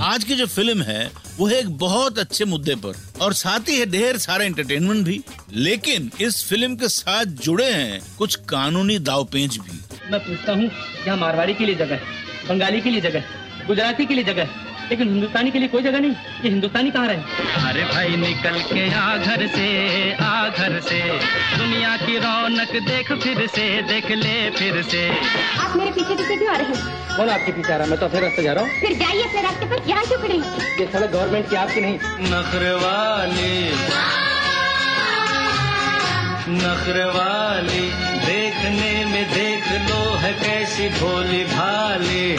आज की जो फ़िल्म है, वो है एक बहुत अच्छे मुद्दे पर। और साथ ही है ढेर सारा एंटरटेनमेंट भी। लेकिन इस फ़िल्म के साथ जुड़े हैं कुछ कानूनी दावपेंच भी। मैं पूछता हूँ, यहाँ मारवाड़ी के लिए जगह बंगाली के लिए जगह गुजराती के लिए जगह लेकिन हिंदुस्तानी के लिए कोई जगह नहीं। ये हिंदुस्तानी कहाँ रहे? अरे भाई निकल के आ घर से आ घर से। दुनिया की रौनक देख फिर से देख ले फिर से। आप मेरे पीछे पीछे क्यों आ रहे हैं? कौन आपके पीछे आ रहा है? मैं तो अपने रास्ते जा रहा हूँ। फिर जाइए अपने रास्ते पर यहाँ क्यों खड़े ये सड़क गवर्नमेंट की आपकी नहीं। नखरवाली। नखरवाली देखने में देख लो है कैसी भोली भाली।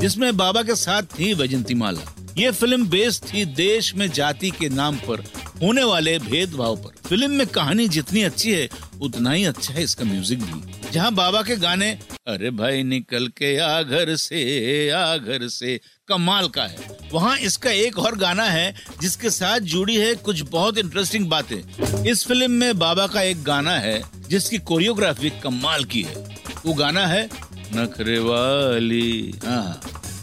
जिसमें बाबा के साथ थी वैजंती माला। ये फ़िल्म बेस्ड थी देश में जाति के नाम पर, होने वाले भेदभाव पर। फ़िल्म में कहानी जितनी अच्छी है, उतना ही अच्छा है इसका म्यूज़िक भी। जहाँ बाबा के गाने, अरे भाई निकल के आ घर से, आ घर से कमाल का है। वहाँ इसका एक और गाना है, जिसके साथ जुड़ी है कुछ बहुत इंटरेस्टिंग बातें। इस फ़िल्म में बाबा का एक गाना है, जिसकी कोरियोग्राफी कमाल की है। वो गाना है नखरे वाली। हाँ।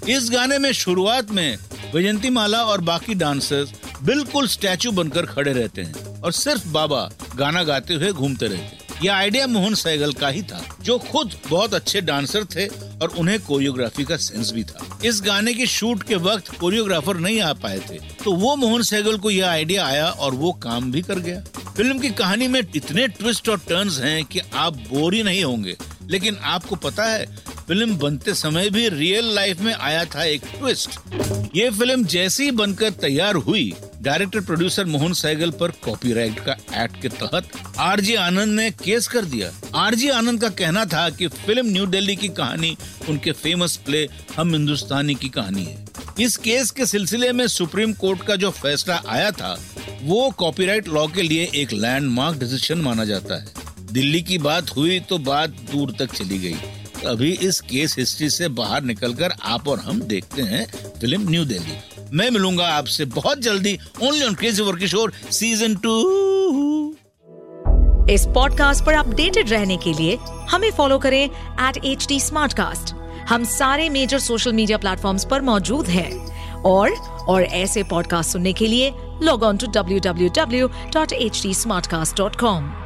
इस गाने में शुरुआत में वैजंती माला और बाकी डांसर्स बिल्कुल स्टैचू बनकर खड़े रहते हैं और सिर्फ़ बाबा गाना गाते हुए घूमते रहते हैं। यह आइडिया मोहन सैगल का ही था, जो खुद बहुत अच्छे डांसर थे और उन्हें कोरियोग्राफी का सेंस भी था। इस गाने की शूट के वक्त कोरियोग्राफर नहीं आ पाए थे तो वो मोहन सैगल को यह आइडिया आया और वो काम भी कर गया। फ़िल्म की कहानी में इतने ट्विस्ट और टर्न्स हैं कि आप बोर ही नहीं होंगे, लेकिन आपको पता है फ़िल्म बनते समय भी रियल लाइफ में आया था एक ट्विस्ट ये फ़िल्म जैसी बनकर तैयार हुई डायरेक्टर प्रोड्यूसर मोहन सैगल पर कॉपीराइट का एक्ट के तहत आरजी आनंद ने केस कर दिया। आरजी आनंद का कहना था कि फ़िल्म न्यू दिल्ली की कहानी, उनके फ़ेमस प्ले हम हिंदुस्तानी की कहानी है। इस केस के सिलसिले में सुप्रीम कोर्ट का जो फैसला आया था, वो कॉपीराइट लॉ के लिए एक लैंडमार्क डिसीज़न माना जाता है। दिल्ली की बात हुई तो बात दूर तक चली गई। अभी इस केस हिस्ट्री से बाहर निकलकर आप और हम देखते हैं फ़िल्म न्यू दिल्ली। मैं मिलूँगा आपसे बहुत जल्दी। Only on crazy for Kishore season two इस पॉडकास्ट पर अपडेटेड रहने के लिए हमें फॉलो करें एट एच टी हम सारे मेजर सोशल मीडिया प्लेटफॉर्म पर मौजूद हैं। और और ऐसे पॉडकास्ट सुनने के लिए log on to W W W dot H T smart cast dot com